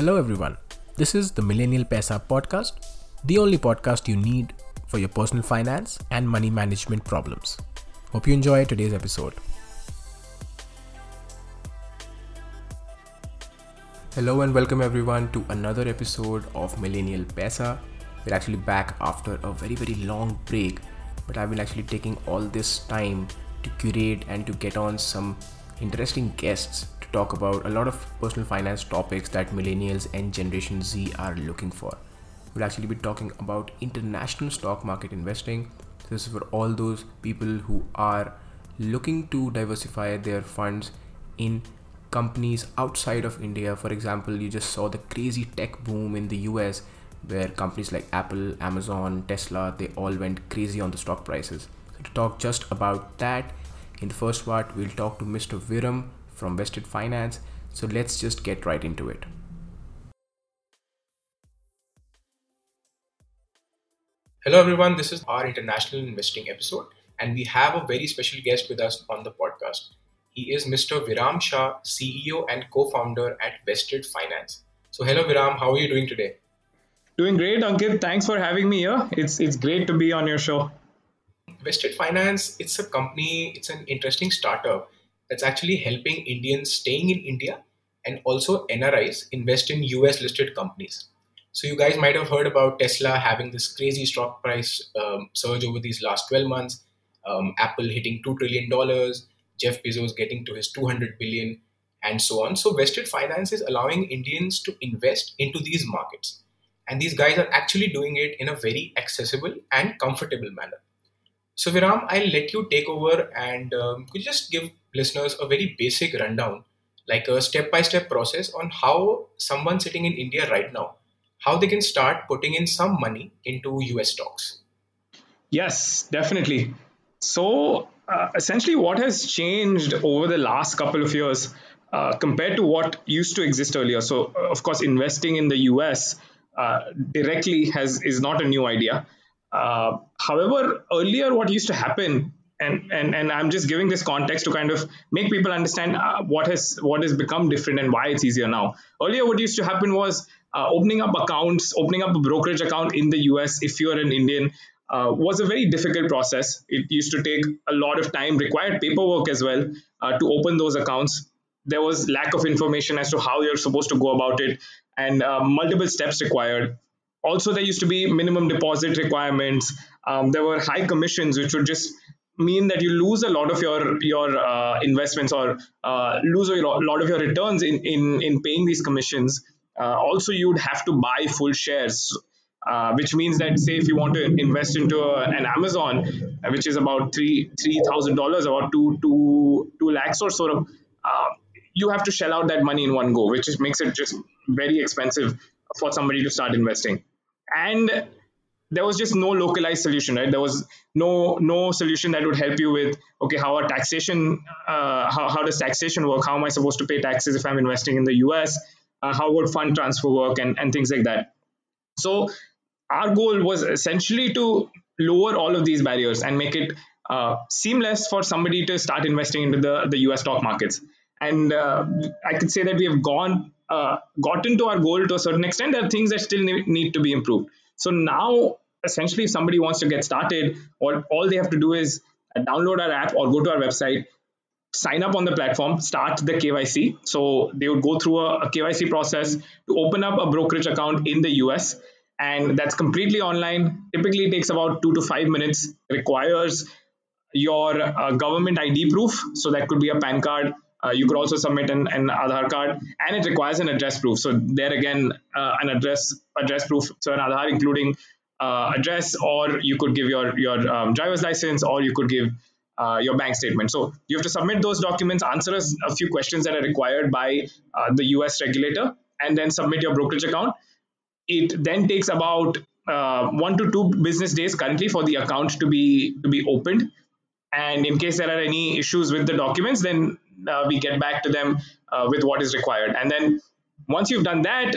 Hello, everyone. This is the Millennial Pesa podcast, the only podcast you need for your personal finance and money management problems. Hope you enjoy today's episode. Hello, and welcome everyone to another episode of Millennial Pesa. We're actually back after a very, very long break, but I've been actually taking all this time to curate and to get on some interesting guests talk about a lot of personal finance topics that millennials and Generation Z are looking for. We'll actually be talking about international stock market investing. This is for all those people who are looking to diversify their funds in companies outside of India. For example, you just saw the crazy tech boom in the US where companies like Apple, Amazon, Tesla, they all went crazy on the stock prices. So to talk just about that, in the first part, we'll talk to Mr. Viram, from Vested Finance. So let's just get right into it. Hello, everyone. This is our international investing episode, and we have a very special guest with us on the podcast. He is Mr. Viram Shah, CEO and co founder at Vested Finance. So, hello, Viram. How are you doing today? Doing great, Ankit. Thanks for having me here. It's, it's great to be on your show. Vested Finance, it's a company, it's an interesting startup that's actually helping Indians staying in India and also NRIs invest in US listed companies. So, you guys might have heard about Tesla having this crazy stock price um, surge over these last 12 months, um, Apple hitting $2 trillion, Jeff Bezos getting to his 200 billion, and so on. So, vested finance is allowing Indians to invest into these markets. And these guys are actually doing it in a very accessible and comfortable manner. So, Viram, I'll let you take over and um, could you just give listeners a very basic rundown, like a step by step process on how someone sitting in India right now, how they can start putting in some money into US stocks? Yes, definitely. So, uh, essentially, what has changed over the last couple of years uh, compared to what used to exist earlier? So, of course, investing in the US uh, directly has is not a new idea. Uh, however, earlier what used to happen, and, and and I'm just giving this context to kind of make people understand uh, what has what has become different and why it's easier now. Earlier, what used to happen was uh, opening up accounts, opening up a brokerage account in the US if you're an Indian. Uh, was a very difficult process. It used to take a lot of time, required paperwork as well uh, to open those accounts. There was lack of information as to how you're supposed to go about it, and uh, multiple steps required also there used to be minimum deposit requirements um, there were high commissions which would just mean that you lose a lot of your your uh, investments or uh, lose a lot of your returns in in, in paying these commissions. Uh, also you'd have to buy full shares uh, which means that say if you want to invest into a, an Amazon, uh, which is about three three thousand dollars, about two two two lakhs or sort of, uh, you have to shell out that money in one go, which just makes it just very expensive for somebody to start investing. And there was just no localized solution right? There was no no solution that would help you with okay how are taxation uh, how, how does taxation work? How am i supposed to pay taxes if i'm investing in the us uh, how would fund transfer work and, and things like that. So our goal was essentially to lower all of these barriers and make it uh, seamless for somebody to start investing into the, the us stock markets. And uh, i could say that we have gone uh, gotten to our goal to a certain extent, there are things that still need to be improved. So now, essentially, if somebody wants to get started, or all they have to do is download our app or go to our website, sign up on the platform, start the KYC. So they would go through a, a KYC process to open up a brokerage account in the US. And that's completely online. Typically takes about two to five minutes, requires your uh, government ID proof. So that could be a PAN card, uh, you could also submit an, an Aadhaar card, and it requires an address proof. So there again, uh, an address address proof, so an Aadhaar including uh, address, or you could give your your um, driver's license, or you could give uh, your bank statement. So you have to submit those documents, answer us a few questions that are required by uh, the U.S. regulator, and then submit your brokerage account. It then takes about uh, one to two business days currently for the account to be to be opened and in case there are any issues with the documents then uh, we get back to them uh, with what is required. And then once you've done that,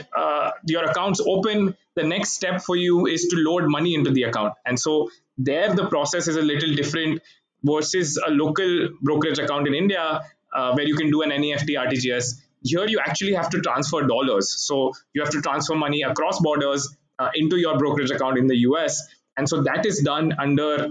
your account's open. The next step for you is to load money into the account. And so there, the process is a little different versus a local brokerage account in India uh, where you can do an NEFT RTGS. here you actually have to transfer dollars. So you have to transfer money across borders uh, into your brokerage account in the US. And so that is done under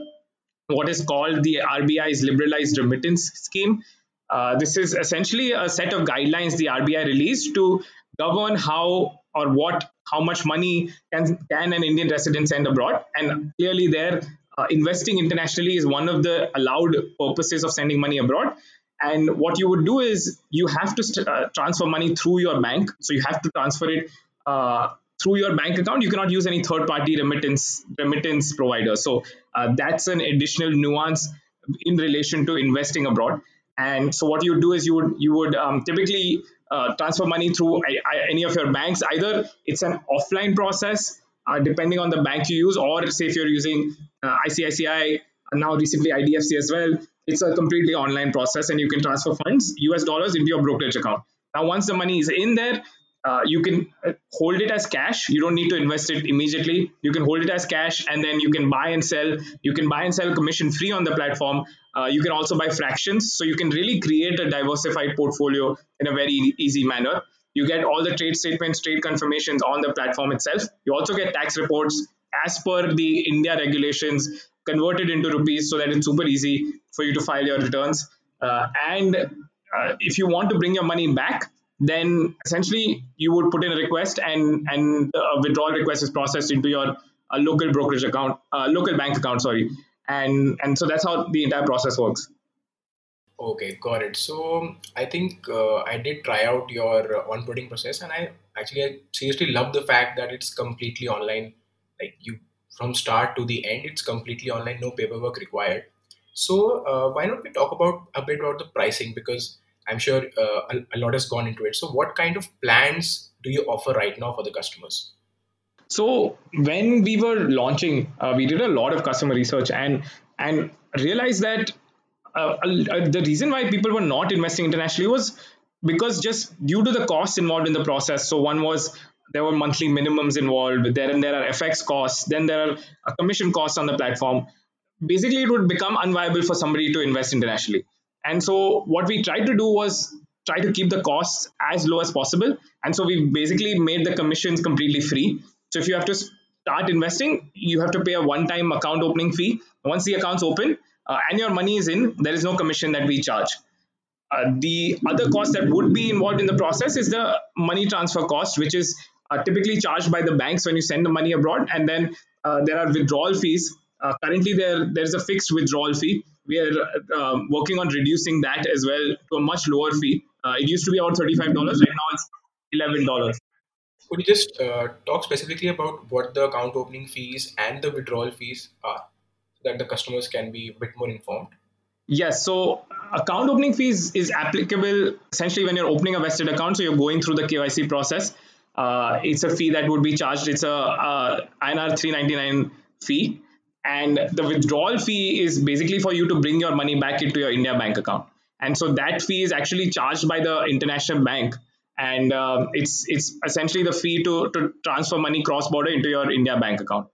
what is called the RBI's liberalized remittance scheme. Uh, this is essentially a set of guidelines the RBI released to govern how or what how much money can can an Indian resident send abroad. And clearly, there uh, investing internationally is one of the allowed purposes of sending money abroad. And what you would do is you have to st- uh, transfer money through your bank. So you have to transfer it uh, through your bank account. You cannot use any third-party remittance remittance provider. So uh, that's an additional nuance in relation to investing abroad. And so what you would do is you would you would um, typically uh, transfer money through any of your banks. Either it's an offline process, uh, depending on the bank you use, or say if you're using uh, ICICI, now recently IDFC as well, it's a completely online process and you can transfer funds, US dollars, into your brokerage account. Now, once the money is in there, uh, you can uh, hold it as cash. You don't need to invest it immediately. You can hold it as cash and then you can buy and sell. You can buy and sell commission free on the platform. Uh, you can also buy fractions. So you can really create a diversified portfolio in a very easy manner. You get all the trade statements, trade confirmations on the platform itself. You also get tax reports as per the India regulations converted into rupees so that it's super easy for you to file your returns. Uh, and uh, if you want to bring your money back, then essentially you would put in a request and and a withdrawal request is processed into your uh, local brokerage account, uh, local bank account, sorry, and and so that's how the entire process works. Okay, got it. So I think uh, I did try out your onboarding process, and I actually I seriously love the fact that it's completely online. Like you from start to the end, it's completely online, no paperwork required. So uh, why don't we talk about a bit about the pricing because I'm sure uh, a, a lot has gone into it. So what kind of plans do you offer right now for the customers? So when we were launching, uh, we did a lot of customer research and and realized that uh, uh, the reason why people were not investing internationally was because just due to the costs involved in the process. So one was there were monthly minimums involved. There and there are FX costs. Then there are uh, commission costs on the platform. Basically, it would become unviable for somebody to invest internationally. And so what we tried to do was try to keep the costs as low as possible. And so we basically made the commissions completely free. So if you have to start investing, you have to pay a one-time account opening fee. Once the account's open uh, and your money is in, there is no commission that we charge. Uh, the other cost that would be involved in the process is the money transfer cost, which is uh, typically charged by the banks when you send the money abroad. And then uh, there are withdrawal fees. Uh, currently, there there is a fixed withdrawal fee. We are um, working on reducing that as well to a much lower fee. Uh, it used to be about thirty-five dollars. Right now, it's eleven dollars. Could you just uh, talk specifically about what the account opening fees and the withdrawal fees are, so that the customers can be a bit more informed? Yes. So account opening fees is applicable essentially when you're opening a vested account. So you're going through the KYC process uh, it's a fee that would be charged. It's a, INR 399 fee. And the withdrawal fee is basically for you to bring your money back into your India bank account. And so that fee is actually charged by the international bank. And uh, it's it's essentially the fee to, to transfer money cross border into your India bank account.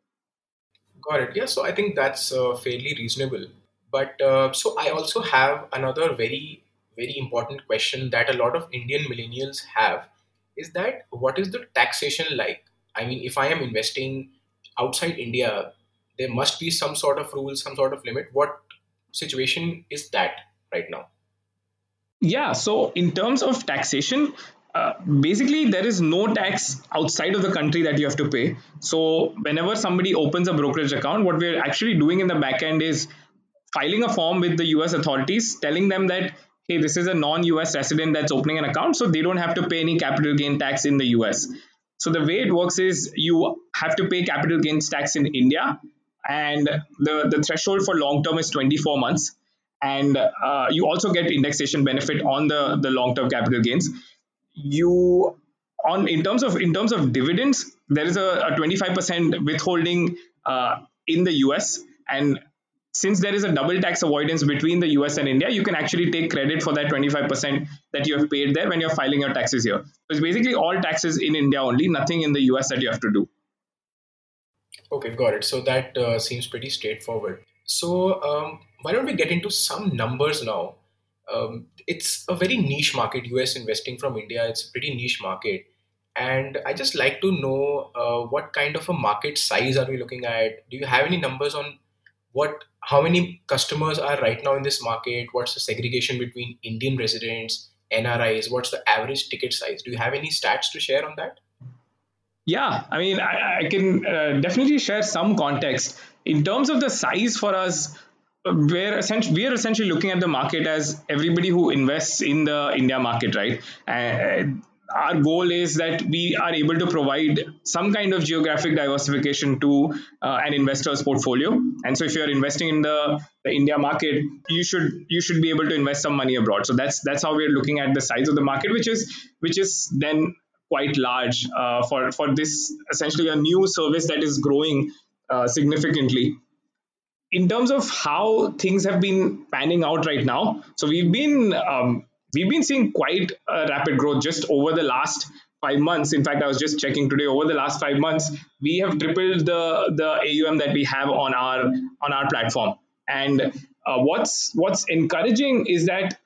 Got it. Yeah, so I think that's uh, fairly reasonable. But uh, so I also have another very, very important question that a lot of Indian millennials have is that what is the taxation like? I mean, if I am investing outside India, there must be some sort of rule, some sort of limit. What situation is that right now? Yeah, so in terms of taxation, uh, basically there is no tax outside of the country that you have to pay. So whenever somebody opens a brokerage account, what we're actually doing in the back end is filing a form with the US authorities telling them that hey, this is a non-US resident that's opening an account, so they don't have to pay any capital gain tax in the US. So the way it works is you have to pay capital gains tax in India, and the, the threshold for long term is 24 months. And uh, you also get indexation benefit on the, the long term capital gains. You on in terms of in terms of dividends, there is a, a 25% withholding uh, in the US, and since there is a double tax avoidance between the US and India, you can actually take credit for that 25% that you have paid there when you're filing your taxes here. So it's basically all taxes in India only, nothing in the US that you have to do. Okay, got it. So that uh, seems pretty straightforward. So um, why don't we get into some numbers now? Um, it's a very niche market. US investing from India, it's a pretty niche market. And I just like to know uh, what kind of a market size are we looking at? Do you have any numbers on what, how many customers are right now in this market? What's the segregation between Indian residents, NRIs? What's the average ticket size? Do you have any stats to share on that? Yeah, I mean, I, I can uh, definitely share some context in terms of the size for us we're essentially we are essentially looking at the market as everybody who invests in the India market, right? And our goal is that we are able to provide some kind of geographic diversification to uh, an investor's portfolio. And so, if you're investing in the, the India market, you should you should be able to invest some money abroad. So that's that's how we're looking at the size of the market, which is which is then quite large uh, for for this essentially a new service that is growing uh, significantly in terms of how things have been panning out right now, so we've been um, we've been seeing quite rapid growth just over the last five months. In fact, I was just checking today. Over the last five months, we have tripled the the AUM that we have on our on our platform. And uh, what's what's encouraging is that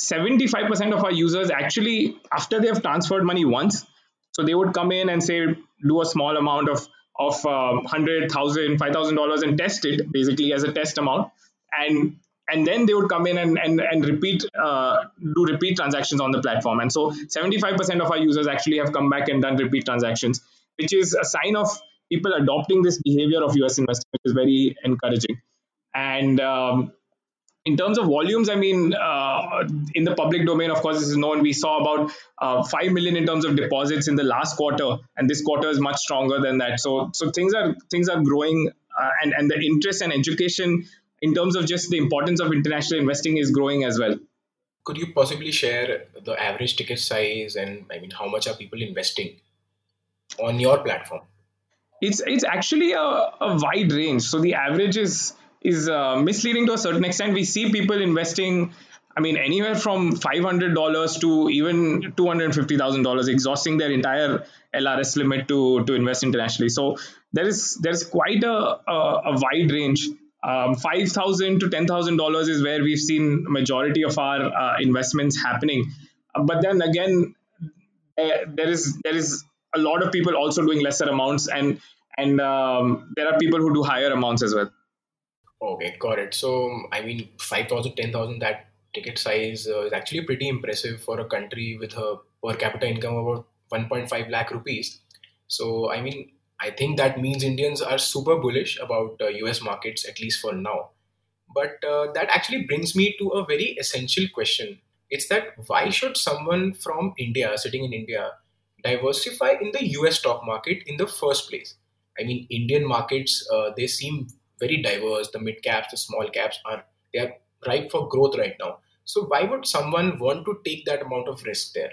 75% of our users actually, after they have transferred money once, so they would come in and say do a small amount of of um, hundred thousand, five thousand dollars and test it basically as a test amount, and and then they would come in and and, and repeat uh, do repeat transactions on the platform. And so 75% of our users actually have come back and done repeat transactions, which is a sign of people adopting this behavior of US investing, which is very encouraging. And um, in terms of volumes, I mean, uh, in the public domain, of course, this is known. We saw about uh, five million in terms of deposits in the last quarter, and this quarter is much stronger than that. So, so things are things are growing, uh, and and the interest and education in terms of just the importance of international investing is growing as well. Could you possibly share the average ticket size, and I mean, how much are people investing on your platform? It's it's actually a, a wide range. So the average is is uh, misleading to a certain extent. We see people investing, I mean, anywhere from $500 to even $250,000, exhausting their entire LRS limit to, to invest internationally. So there is there's quite a, a, a wide range. Um, five thousand to ten thousand dollars is where we've seen majority of our uh, investments happening. But then again, uh, there is there is a lot of people also doing lesser amounts, and and um, there are people who do higher amounts as well. Okay, got it. So, I mean, 5,000, 10,000, that ticket size uh, is actually pretty impressive for a country with a per capita income of about 1.5 lakh rupees. So, I mean, I think that means Indians are super bullish about uh, US markets, at least for now. But uh, that actually brings me to a very essential question. It's that why should someone from India, sitting in India, diversify in the US stock market in the first place? I mean, Indian markets, uh, they seem very diverse. The mid caps, the small caps are they are ripe for growth right now. So why would someone want to take that amount of risk there?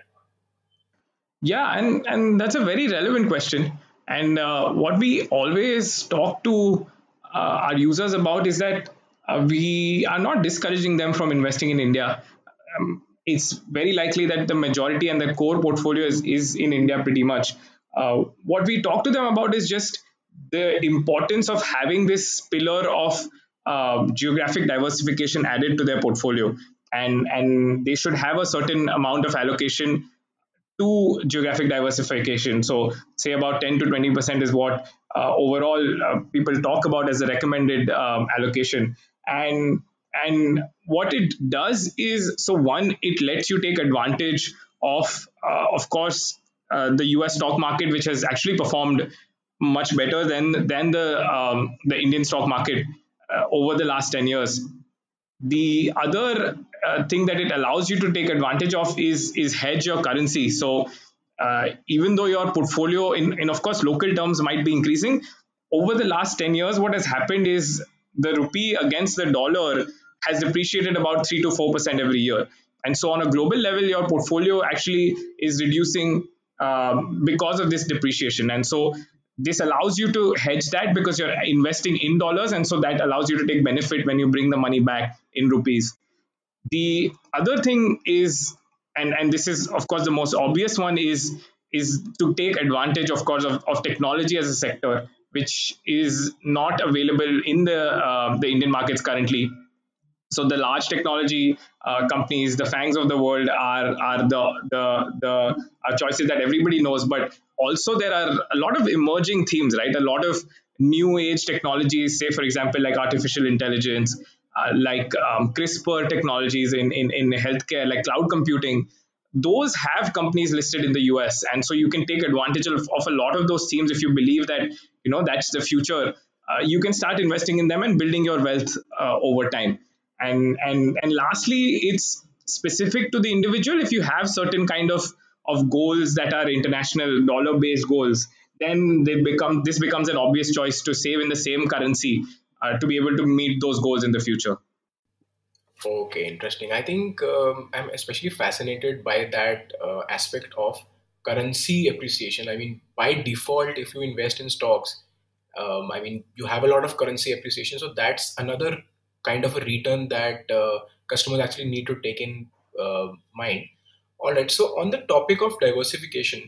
Yeah, and and that's a very relevant question. And uh, what we always talk to uh, our users about is that uh, we are not discouraging them from investing in India. Um, it's very likely that the majority and the core portfolio is, is in India pretty much. Uh, what we talk to them about is just the importance of having this pillar of uh, geographic diversification added to their portfolio. And and they should have a certain amount of allocation to geographic diversification. So say about 10 to 20 percent is what uh, overall uh, people talk about as a recommended um, allocation. And and what it does is so one it lets you take advantage of uh, of course uh, the US stock market which has actually performed much better than than the um, the Indian stock market uh, over the last 10 years. The other uh, thing that it allows you to take advantage of is is hedge your currency. So uh, even though your portfolio in, in of course local terms might be increasing, over the last 10 years, what has happened is the rupee against the dollar has depreciated about three to four percent every year. And so on a global level, your portfolio actually is reducing um, because of this depreciation. And so this allows you to hedge that because you're investing in dollars and so that allows you to take benefit when you bring the money back in rupees. The other thing is and and this is of course the most obvious one is is to take advantage of course of, of technology as a sector which is not available in the uh, the indian markets currently so the large technology uh, companies, the FAANGs of the world, are are the the the uh, choices that everybody knows. But also there are a lot of emerging themes, right? A lot of new age technologies, say for example, like artificial intelligence, uh, like um, CRISPR technologies in, in in healthcare, like cloud computing. Those have companies listed in the US, and so you can take advantage of, of a lot of those themes if you believe that you know that's the future. Uh, you can start investing in them and building your wealth uh, over time and and and lastly it's specific to the individual. If you have certain kind of of goals that are international dollar based goals then they become this becomes an obvious choice to save in the same currency uh, to be able to meet those goals in the future. Okay interesting. I think um, i'm especially fascinated by that uh, aspect of currency appreciation. I mean by default if you invest in stocks um, i mean you have a lot of currency appreciation. So that's another kind of a return that uh, customers actually need to take in uh, mind. All right. So on the topic of diversification,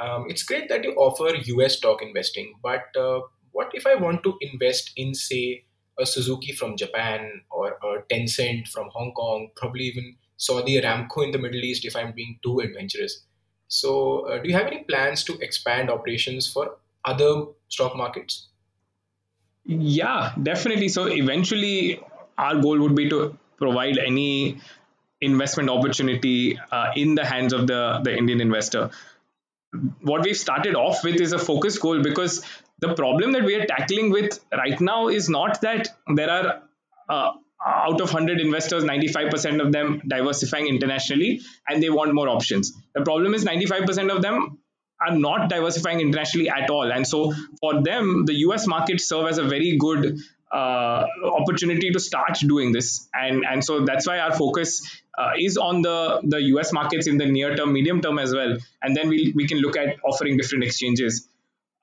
um, it's great that you offer US stock investing, but uh, what if I want to invest in, say, a Suzuki from Japan or a Tencent from Hong Kong, probably even Saudi Aramco in the Middle East if I'm being too adventurous. So, uh, do you have any plans to expand operations for other stock markets? Yeah, definitely. So eventually, our goal would be to provide any investment opportunity uh, in the hands of the, the Indian investor. What we've started off with is a focus goal because the problem that we are tackling with right now is not that there are uh, out of 100 investors 95% of them diversifying internationally and they want more options the problem is 95% of them are not diversifying internationally at all. And so for them, the US markets serve as a very good uh, opportunity to start doing this. And, and so that's why our focus uh, is on the, the US markets in the near term, medium term as well. And then we, we can look at offering different exchanges.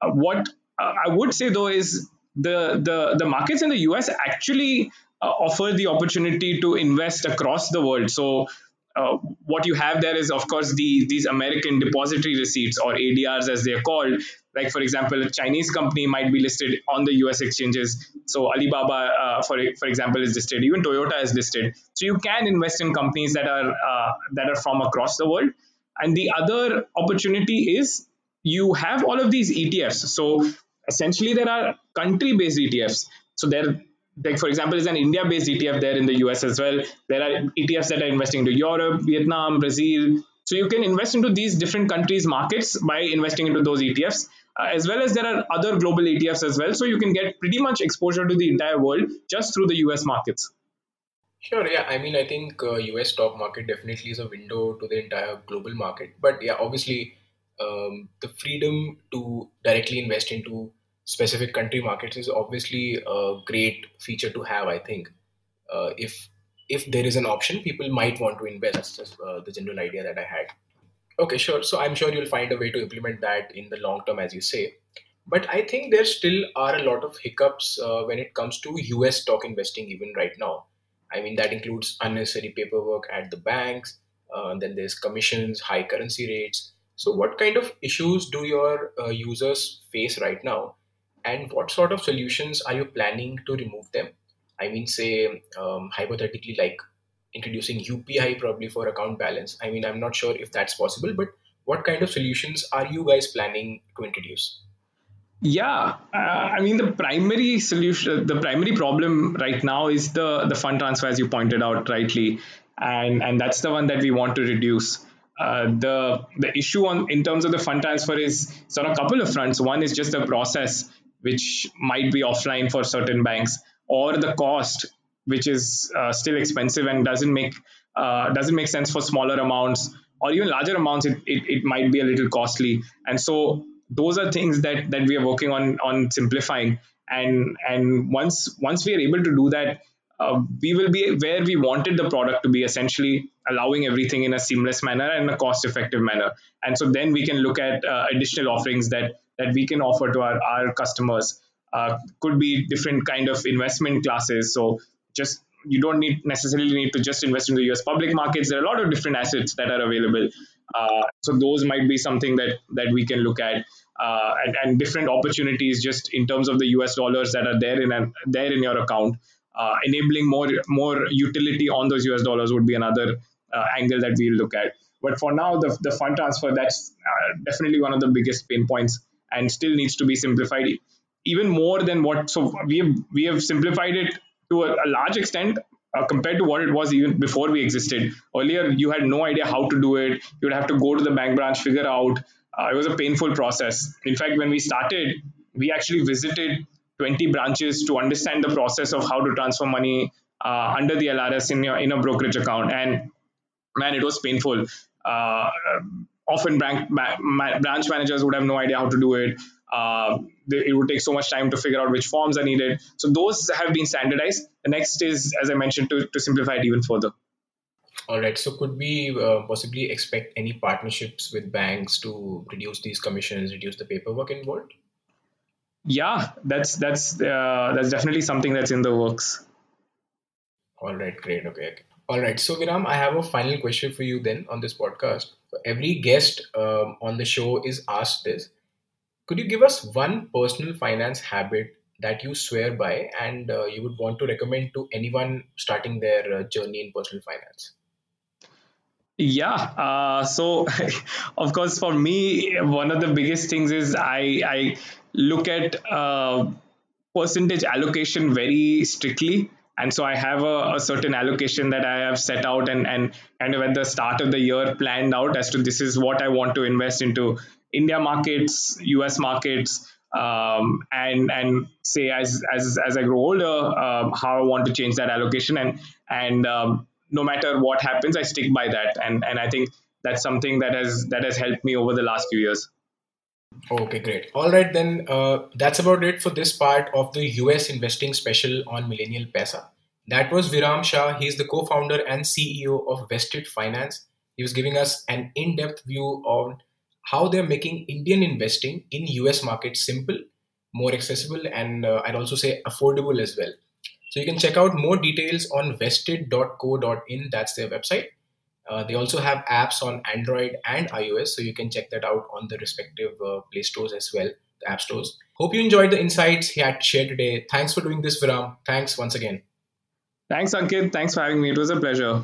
Uh, what uh, I would say though is the, the, the markets in the US actually uh, offer the opportunity to invest across the world. So uh, what you have there is, of course, the these American depository receipts or ADRs as they are called. Like for example, a Chinese company might be listed on the U.S. exchanges. So Alibaba, uh, for for example, is listed. Even Toyota is listed. So you can invest in companies that are uh, that are from across the world. And the other opportunity is you have all of these ETFs. So essentially, there are country-based ETFs. So there like for example, is an India-based ETF there in the US as well. There are ETFs that are investing into Europe, Vietnam, Brazil. So you can invest into these different countries' markets by investing into those ETFs, uh, as well as there are other global ETFs as well. So you can get pretty much exposure to the entire world just through the US markets. Sure, yeah. I mean, I think uh, US stock market definitely is a window to the entire global market. But yeah, obviously, um, the freedom to directly invest into specific country markets is obviously a great feature to have. I think uh, if if there is an option, people might want to invest. That's just uh, the general idea that I had. Okay, sure. So I'm sure you'll find a way to implement that in the long term, as you say. But I think there still are a lot of hiccups uh, when it comes to US stock investing, even right now. I mean, that includes unnecessary paperwork at the banks, uh, then there's commissions, high currency rates. So, what kind of issues do your uh, users face right now? And what sort of solutions are you planning to remove them? I mean say um, hypothetically like introducing upi probably for account balance. I mean i'm not sure if that's possible but what kind of solutions are you guys planning to introduce? Yeah uh, i mean the primary solution the primary problem right now is the the fund transfer as you pointed out rightly. And and that's the one that we want to reduce. Uh, the the issue on in terms of the fund transfer is sort of a couple of fronts. One is just the process which might be offline for certain banks, or the cost, which is uh, still expensive and doesn't make uh, doesn't make sense for smaller amounts or even larger amounts. It, it, it might be a little costly, and so those are things that that we are working on on simplifying. And and once once we are able to do that, uh, we will be where we wanted the product to be essentially allowing everything in a seamless manner and a cost effective manner and so then we can look at uh, additional offerings that that we can offer to our, our customers uh, could be different kind of investment classes. So just you don't need necessarily need to just invest in the us public markets. There are a lot of different assets that are available. Uh, so those might be something that that we can look at uh, and, and different opportunities just in terms of the us dollars that are there in an, there in your account. Uh, enabling more more utility on those US dollars would be another uh, angle that we'll look at. But for now, the, the fund transfer that's uh, definitely one of the biggest pain points and still needs to be simplified even more than what. So we have we have simplified it to a, a large extent uh, compared to what it was even before we existed. Earlier, you had no idea how to do it. You would have to go to the bank branch, figure out. Uh, it was a painful process. In fact, when we started, we actually visited 20 branches to understand the process of how to transfer money uh, under the LRS in your in a brokerage account. And man, it was painful. Uh, often branch, branch managers would have no idea how to do it. Uh, it would take so much time to figure out which forms are needed. So those have been standardized. The next is, as I mentioned, to, to simplify it even further. All right. So could we uh, possibly expect any partnerships with banks to reduce these commissions, reduce the paperwork involved? Yeah, that's that's uh, that's definitely something that's in the works. All right. Great. Okay. All right. So Viram, I have a final question for you then on this podcast. Every guest um, on the show is asked this could you give us one personal finance habit that you swear by and uh, you would want to recommend to anyone starting their uh, journey in personal finance? Yeah. Uh, so, of course, for me, one of the biggest things is I I look at uh, percentage allocation very strictly and so i have a, a, certain allocation that i have set out and and kind of at the start of the year planned out as to this is what i want to invest into India markets, US markets, um, and and say as as as I grow older, um, how I want to change that allocation, and and um, no matter what happens, I stick by that, and and I think that's something that has that has helped me over the last few years. Okay, great. All right, then uh, that's about it for this part of the US investing special on Millennial Paisa. That was Viram Shah. He's the co-founder and CEO of Vested Finance. He was giving us an in-depth view on how they're making Indian investing in US markets simple, more accessible, and uh, I'd also say affordable as well. So you can check out more details on vested.co.in. That's their website. Uh, they also have apps on Android and iOS, so you can check that out on the respective uh, Play stores as well, the app stores. Hope you enjoyed the insights he had shared today. Thanks for doing this, Viram. Thanks once again. Thanks, Ankit. Thanks for having me. It was a pleasure.